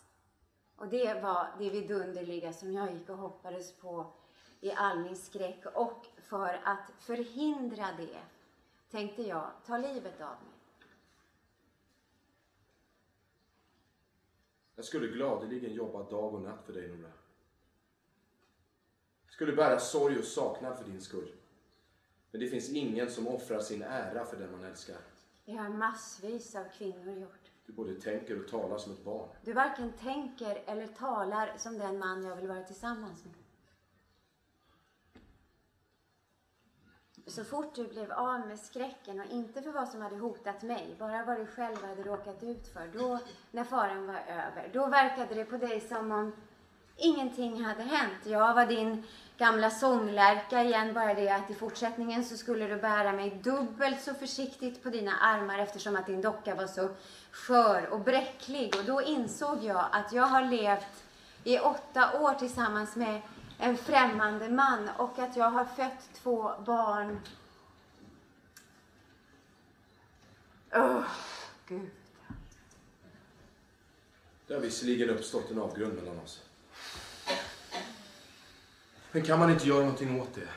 Och det var det vidunderliga som jag gick och hoppades på i all min skräck. Och för att förhindra det tänkte jag ta livet av mig. Jag skulle gladeligen jobba dag och natt för dig, Nora. Jag skulle bära sorg och saknad för din skull. Men det finns ingen som offrar sin ära för den man älskar. Det har massvis av kvinnor gjort. Du både tänker och talar som ett barn. Du varken tänker eller talar som den man jag vill vara tillsammans med. Så fort du blev av med skräcken och inte för vad som hade hotat mig, bara vad du själv hade råkat ut för, då, när faran var över, då verkade det på dig som om ingenting hade hänt. Jag var din gamla sånglärka igen, bara det att i fortsättningen så skulle du bära mig dubbelt så försiktigt på dina armar eftersom att din docka var så skör och bräcklig. Och då insåg jag att jag har levt i åtta år tillsammans med en främmande man och att jag har fött två barn. Åh, oh, Gud. Det har visserligen uppstått en avgrund mellan oss. Men kan man inte göra någonting åt det?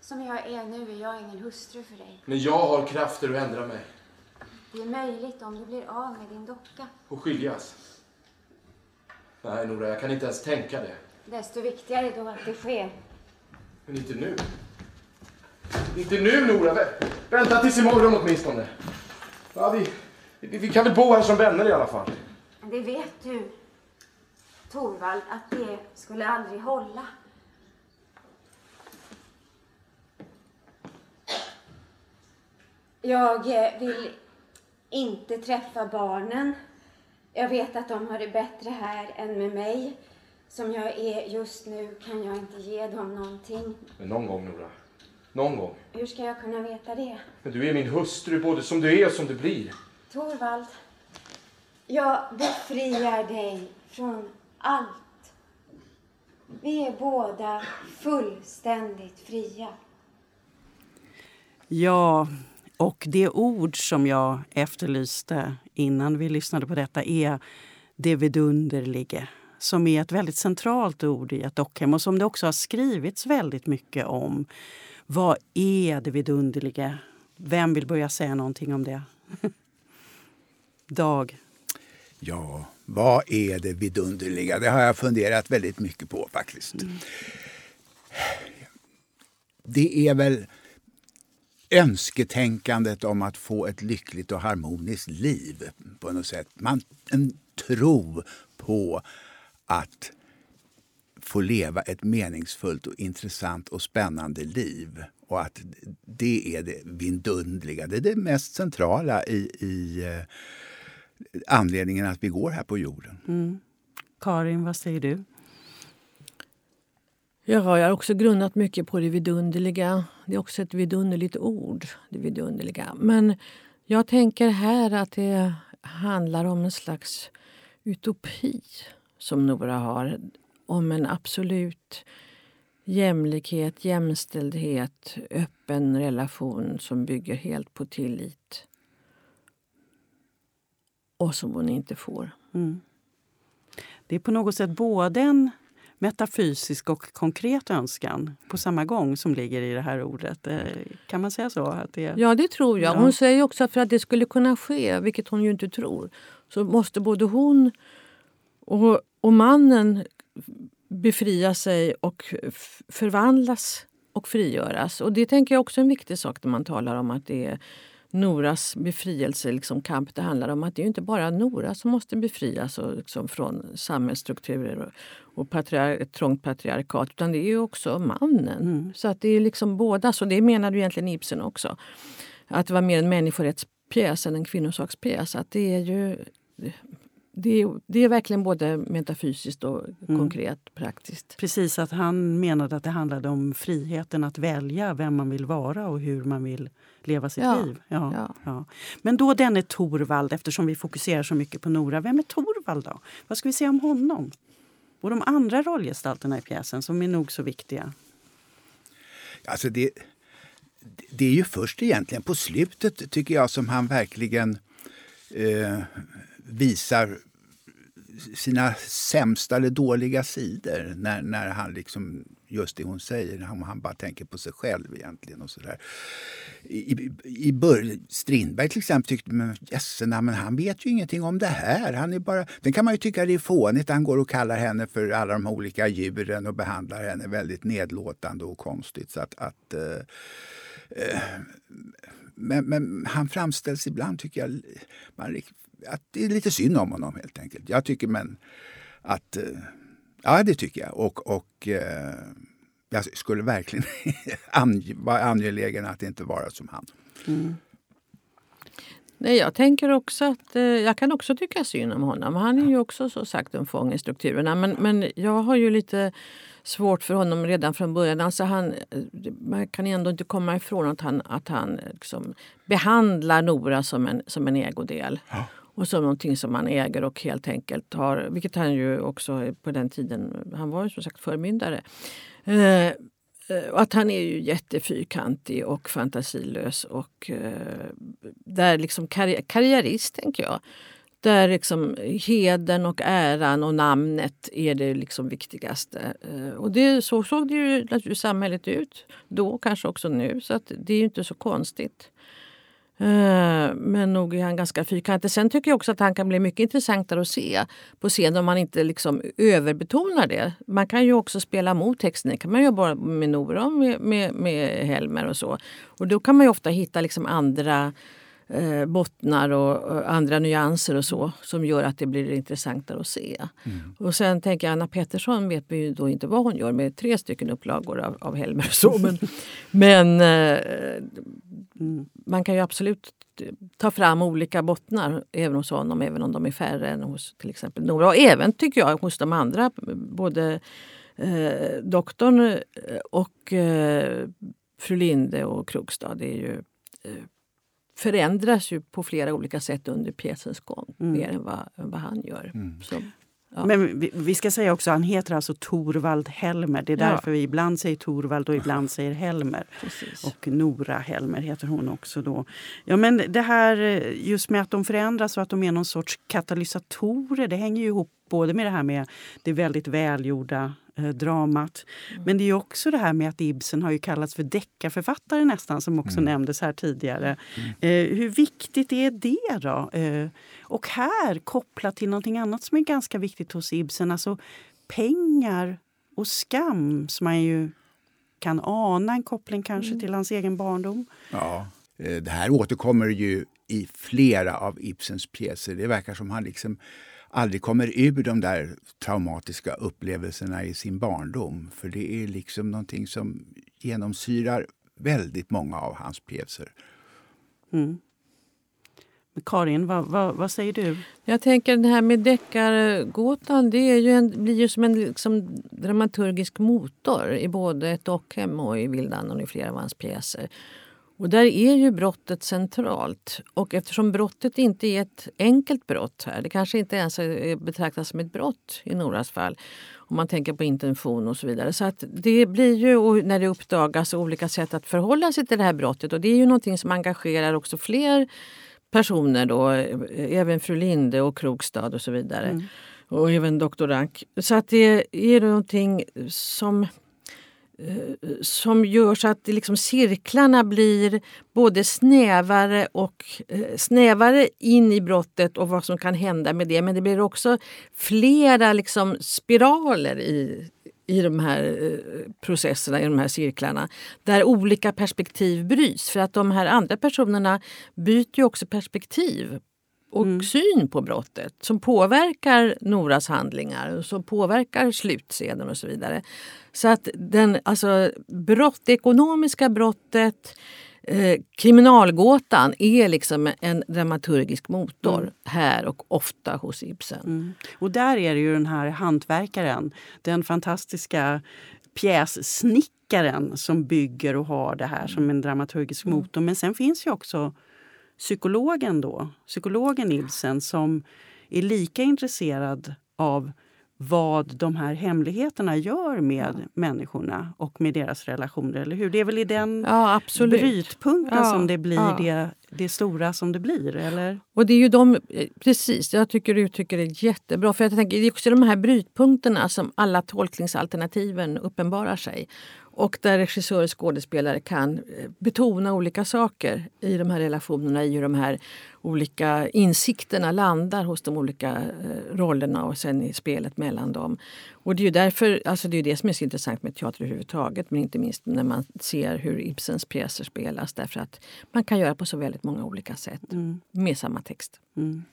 Som jag är nu är jag ingen hustru för dig. Men jag har krafter att ändra mig. Det är möjligt om du blir av med din docka. Och skiljas? Nej, Nora, jag kan inte ens tänka det. Desto viktigare då att det sker. Men inte nu. Inte nu, Nora. Vänta tills imorgon åtminstone. Ja, vi, vi, vi kan väl bo här som vänner i alla fall. Det vet du, Torvald, att det skulle aldrig hålla. Jag eh, vill inte träffa barnen. Jag vet att de har det bättre här än med mig. Som jag är just nu kan jag inte ge dem någonting. Men någon gång, Nora. Någon gång. Hur ska jag kunna veta det? Men du är min hustru, både som du är och som du blir. Torvald, jag befriar dig från allt. Vi är båda fullständigt fria. Ja, och det ord som jag efterlyste innan vi lyssnade på detta är det vidunderlige som är ett väldigt centralt ord i ett dockhem och som det också har skrivits väldigt mycket om. Vad är det vidunderliga? Vem vill börja säga någonting om det? Dag. Ja, vad är det vidunderliga? Det har jag funderat väldigt mycket på faktiskt. Mm. Det är väl önsketänkandet om att få ett lyckligt och harmoniskt liv på något sätt. Man, en tro på att få leva ett meningsfullt och intressant och spännande liv. Och att det är det vidunderliga, det är det mest centrala i, i eh, anledningen att vi går här på jorden. Mm. Karin, vad säger du? Ja, jag har också grundat mycket på det vidunderliga. Det är också ett vidunderligt ord, det vidunderliga. Men jag tänker här att det handlar om en slags utopi som Nora har om en absolut jämlikhet, jämställdhet, öppen relation som bygger helt på tillit. Och som hon inte får. Mm. Det är på något sätt både en metafysisk och konkret önskan på samma gång som ligger i det här ordet. Eh, kan man säga så? Att det... Ja, det tror jag. Hon säger också att för att det skulle kunna ske, vilket hon ju inte tror, så måste både hon och, och mannen befria sig och förvandlas och frigöras. Och Det tänker jag också är en viktig sak när man talar om att det är Noras befrielse, liksom kamp. Det handlar om att det är inte bara Nora som måste befrias och liksom från samhällsstrukturer och, och patriar ett trångt patriarkat, utan det är också mannen. Mm. Så att det är liksom båda. Så det menar du egentligen Ibsen också. att det var mer en människorättspjäs än en kvinnosakspjäs. Att det är ju det är, det är verkligen både metafysiskt och mm. konkret praktiskt. Precis, att han menade att det handlade om friheten att välja vem man vill vara och hur man vill leva sitt ja. liv. Ja, ja. ja, Men då denne Torvald, eftersom vi fokuserar så mycket på Nora. Vem är Torvald då? Vad ska vi säga om honom? Och de andra rollgestalterna i pjäsen som är nog så viktiga. Alltså det, det är ju först egentligen på slutet tycker jag som han verkligen eh, visar sina sämsta eller dåliga sidor. När, när han liksom, just det hon säger, han, han bara tänker på sig själv egentligen. och så där. I, i bör, Strindberg till exempel tyckte men jösse, men han vet ju ingenting om det här. Han är bara, den kan man ju tycka det är fånigt. Han går och kallar henne för alla de olika djuren och behandlar henne väldigt nedlåtande och konstigt. Så att, att uh, Eh, men, men, han framställs ibland, tycker jag, man att det är lite synd om honom helt enkelt. Jag tycker men att... Eh, ja, det tycker jag. Och, och eh, jag skulle verkligen vara angelägen att inte vara som han. Mm. Nej, jag tänker också att eh, jag kan också tycka synd om honom. Han är ju också så sagt en fång i strukturerna. Men, men jag har ju lite svårt för honom redan från början. Alltså han, man kan ändå inte komma ifrån att han, att han liksom behandlar Nora som en, som en ägodel. Ja och som någonting som man äger och helt enkelt har, vilket han ju också på den tiden, han var ju som sagt förmyndare. Eh, Eh, att han är ju jättefyrkantig och fantasilös och eh, där liksom karri karriärist tänker jag. Där liksom heden och äran och namnet är det liksom viktigaste. Eh, och det, så såg det ju samhället ut då, kanske också nu. Så att det är inte så konstigt. Eh, men nog är han ganska fyrkantig. Sen tycker jag också att han kan bli mycket intressantare att se på scen om man inte liksom överbetonar det. Man kan ju också spela mot texten. Det kan man göra bara med Nora och med, med, med Helmer och så. Och då kan man ju ofta hitta liksom andra eh, bottnar och, andra nyanser och så som gör att det blir intressantare att se. Mm. Och sen tänker jag Anna Pettersson vet vi ju då inte vad hon gör med tre stycken upplagor av, av Helmer och så. Men, men eh, mm. man kan ju absolut ta fram olika bottnar även hos honom, även om de är färre än hos till exempel Nora. Och även tycker jag hos de andra, både eh, doktorn eh, och eh, fru Linde och Krogstad. Det är ju eh, förändras ju på flera olika sätt under pjäsens gång. Mm. Mer än vad, vad han gör. Mm. Så, ja. Men vi, vi, ska säga också han heter alltså Torvald Helmer. Det är ja. därför vi ibland säger Torvald och ibland säger Helmer. Precis. Och Nora Helmer heter hon också då. Ja men det här just med att de förändras och att de är någon sorts katalysatorer. Det hänger ju ihop både med det här med det väldigt välgjorda eh, dramat. Mm. Men det är också det här med att Ibsen har ju kallats för deckarförfattare nästan, som också mm. nämndes här tidigare. Mm. Eh, hur viktigt är det då? Eh, och här kopplat till någonting annat som är ganska viktigt hos Ibsen, alltså pengar och skam som man ju kan ana en koppling kanske mm. till hans egen barndom. Ja, eh, det här återkommer ju i flera av Ibsens pjäser. Det verkar som han liksom aldrig kommer ur de där traumatiska upplevelserna i sin barndom. För det är liksom någonting som genomsyrar väldigt många av hans pjäser. Mm. Karin, vad, vad, vad, säger du? Jag tänker det här med deckargåtan det är ju en, blir ju som en liksom, dramaturgisk motor i både ett Dockhem och i Vildan och i flera av hans pjäser. Och där är ju brottet centralt. Och eftersom brottet inte är ett enkelt brott här, det kanske inte ens betraktas som ett brott i Noras fall, om man tänker på intention och så vidare. Så att det blir ju, när det uppdagas, olika sätt att förhålla sig till det här brottet. Och det är ju någonting som engagerar också fler personer då, även fru Linde och Krokstad och så vidare. Mm. Och även doktor Rank. Så att det är någonting som som gör så att liksom cirklarna blir både snävare och eh, snävare in i brottet och vad som kan hända med det. Men det blir också flera liksom spiraler i, i de här eh, processerna, i de här cirklarna. Där olika perspektiv bryts. För att de här andra personerna byter ju också perspektiv och mm. syn på brottet som påverkar Noras handlingar, som påverkar slutscenen och så vidare. Så att den, alltså, brott, det ekonomiska brottet Eh, kriminalgåtan är liksom en dramaturgisk motor mm. här och ofta hos Ibsen. Mm. Och där är det ju den här hantverkaren, den fantastiska pjässnickaren som bygger och har det här som en dramaturgisk mm. motor. Men sen finns ju också psykologen då, psykologen Ibsen som är lika intresserad av vad de här hemligheterna gör med ja. människorna och med deras relationer. eller hur? Det är väl i den ja, brytpunkten ja, som det blir ja. det, det stora som det blir? eller? Och det är ju de, precis, jag tycker du uttrycker det jättebra. För jag tänker, det är också de här brytpunkterna som alla tolkningsalternativen uppenbarar sig. Och där regissörer och skådespelare kan eh, betona olika saker i de här relationerna, i hur de här olika insikterna landar hos de olika eh, rollerna och sen i spelet mellan dem. Och det är ju därför, alltså det är det som är så intressant med teater överhuvudtaget, men inte minst när man ser hur Ibsens pjäser spelas. Därför att man kan göra på så väldigt många olika sätt mm. med samma text. Mm.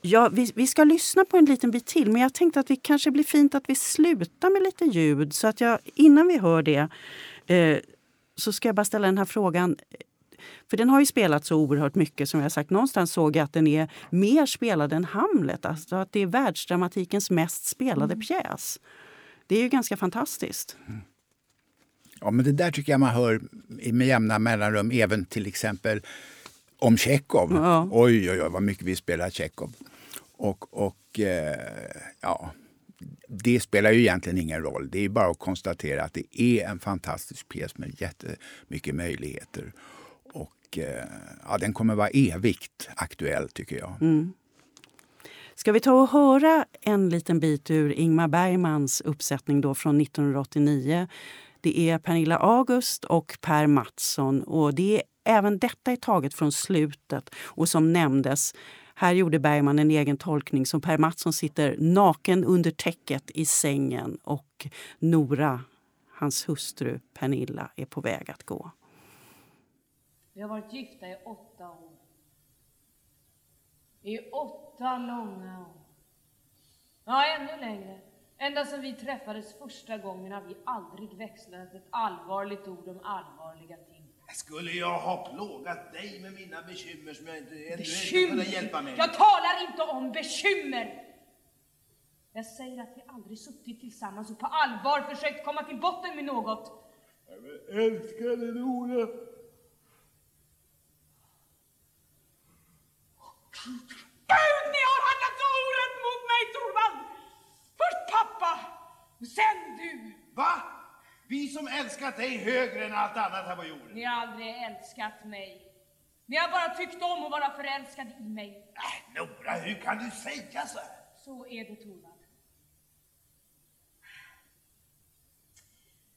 Ja, vi, vi, ska lyssna på en liten bit till, men jag tänkte att det kanske blir fint att vi slutar med lite ljud. Så att jag, innan vi hör det eh, så ska jag bara ställa den här frågan. För den har ju spelats så oerhört mycket som jag sagt. Någonstans såg jag att den är mer spelad än Hamlet. Alltså att det är världsdramatikens mest spelade mm. pjäs. Det är ju ganska fantastiskt. Mm. Ja, men det där tycker jag man hör med jämna mellanrum, även till exempel om Tjechov. Ja. Oj, oj, oj, vad mycket vi spelar Tjechov. Och, och eh, ja, det spelar ju egentligen ingen roll. Det är bara att konstatera att det är en fantastisk pjäs med jättemycket möjligheter. Och eh, ja, den kommer vara evigt aktuell, tycker jag. Mm. Ska vi ta och höra en liten bit ur Ingmar Bergmans uppsättning då från 1989. Det är Pernilla August och Per Mattsson. Och det är även detta är taget från slutet och som nämndes här gjorde Bergman en egen tolkning som Per Mattsson sitter naken under täcket i sängen och Nora, hans hustru Pernilla, är på väg att gå. Vi har varit gifta i åtta år. I åtta långa år. Ja, ännu längre. Ända sedan vi träffades första gången har vi aldrig växlat ett allvarligt ord om allvarliga ting. Skulle jag ha plågat dig med mina bekymmer som jag inte inte kunnat hjälpa mig Jag talar inte om bekymmer! Jag säger att vi aldrig suttit tillsammans och på allvar försökt komma till botten med något. Men älskade Nora. Gud, ni har handlat så orätt mot mig, Torvald! Först pappa, sen du. Va? Vi som älskat dig högre än allt annat här på jorden. Ni har aldrig älskat mig. Ni har bara tyckt om att vara förälskad i mig. Äh, Nora, hur kan du säga så? Så är det, Torvald.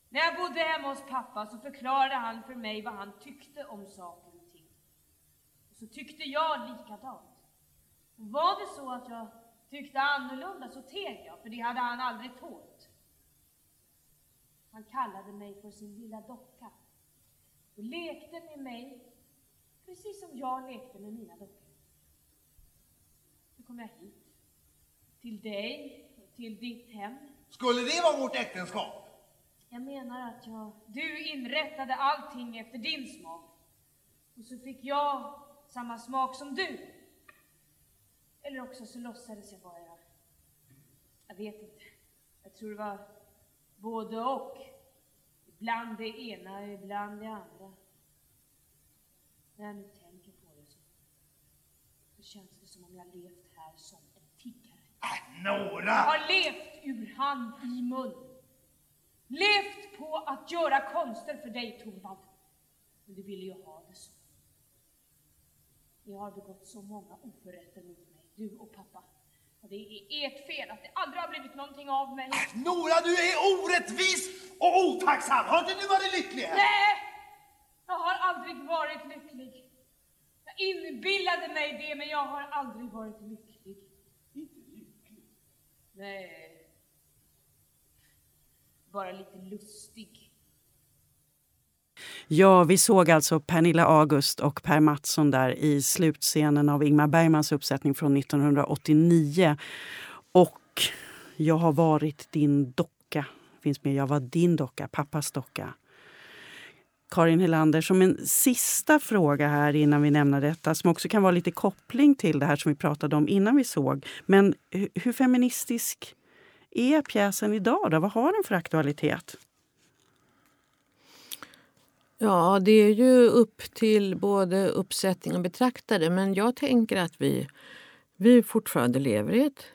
När jag bodde hemma hos pappa så förklarade han för mig vad han tyckte om saker och ting. Och så tyckte jag likadant. Och var det så att jag tyckte annorlunda så teg jag, för det hade han aldrig tålt. Han kallade mig för sin lilla docka och lekte med mig precis som jag lekte med mina dockor. Nu kom jag hit, till dig och till ditt hem. Skulle det vara vårt äktenskap? Jag menar att jag, du inrättade allting efter din smak. Och så fick jag samma smak som du. Eller också så låtsades jag bara. Jag vet inte. Jag tror det var både och. Ibland det ena, ibland det andra. När jag nu tänker på det så, så känns det som om jag levt här som en tiggare. Äh, Nora! Jag har levt ur hand i mun. Levt på att göra konster för dig, Torvald. Men du ville ju ha det så. Ni har begått så många oförrätter mot mig, du och pappa. Och det är ert fel att det aldrig har blivit någonting av mig. Nora, du är orättvis och otacksam! Har inte du varit lycklig här? Nej! Jag har aldrig varit lycklig. Jag inbillade mig det, men jag har aldrig varit lycklig. Inte lycklig? Nej. Bara lite lustig. Ja, vi såg alltså Pernilla August och Per Mattsson där i slutscenen av Ingmar Bergmans uppsättning från 1989. Och Jag har varit din docka finns med. Jag var din docka, pappas docka. Karin Helander, som en sista fråga här innan vi nämner detta som också kan vara lite koppling till det här som vi pratade om innan vi såg. Men hur feministisk är pjäsen idag? Då? Vad har den för aktualitet? Ja, det är ju upp till både uppsättning och betraktare. Men jag tänker att vi, vi fortfarande lever i ett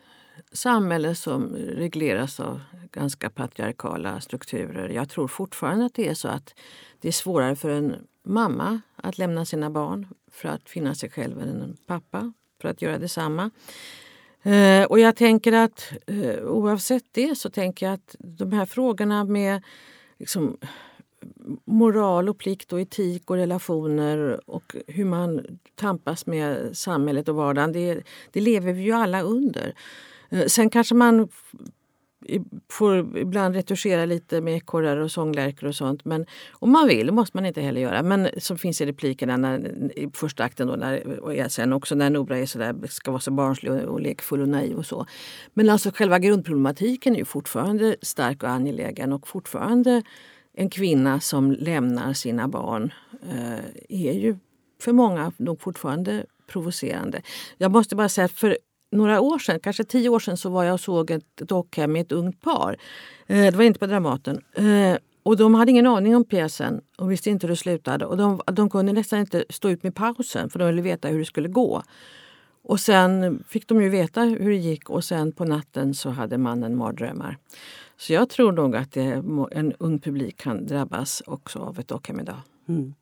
samhälle som regleras av ganska patriarkala strukturer. Jag tror fortfarande att det är så att det är svårare för en mamma att lämna sina barn för att finna sig själv än en pappa för att göra detsamma. Eh, och jag tänker att eh, oavsett det så tänker jag att de här frågorna med liksom, moral och plikt och etik och relationer och hur man tampas med samhället och vardagen, det, det lever vi ju alla under. Eh, sen kanske man får ibland retuschera lite med ekorrar och sånglärkor och sånt. Men om man vill, det måste man inte heller göra. Men som finns i replikerna när, i första akten då, när, och sen också när Nora är så där, ska vara så barnslig och, och lekfull och naiv och så. Men alltså själva grundproblematiken är ju fortfarande stark och angelägen och fortfarande en kvinna som lämnar sina barn eh, är ju för många nog fortfarande provocerande. Jag måste bara säga, för några år sedan, kanske tio år sedan, så var jag och såg ett dockhem med ett ungt par. Eh, det var inte på Dramaten. Eh, och de hade ingen aning om pjäsen och visste inte hur det slutade. Och de, de kunde nästan inte stå ut med pausen för de ville veta hur det skulle gå. Och sen fick de ju veta hur det gick och sen på natten så hade mannen mardrömmar. Så jag tror nog att det, en ung publik kan drabbas också av ett dockhem idag. Mm.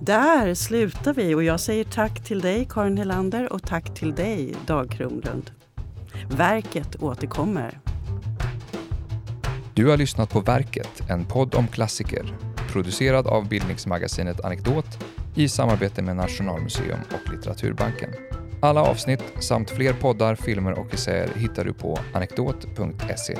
Där slutar vi och jag säger tack till dig Karin Helander och tack till dig Dag Kronlund. Verket återkommer. Du har lyssnat på Verket, en podd om klassiker producerad av bildningsmagasinet Anekdot i samarbete med Nationalmuseum och Litteraturbanken. Alla avsnitt samt fler poddar, filmer och essäer hittar du på anekdot.se.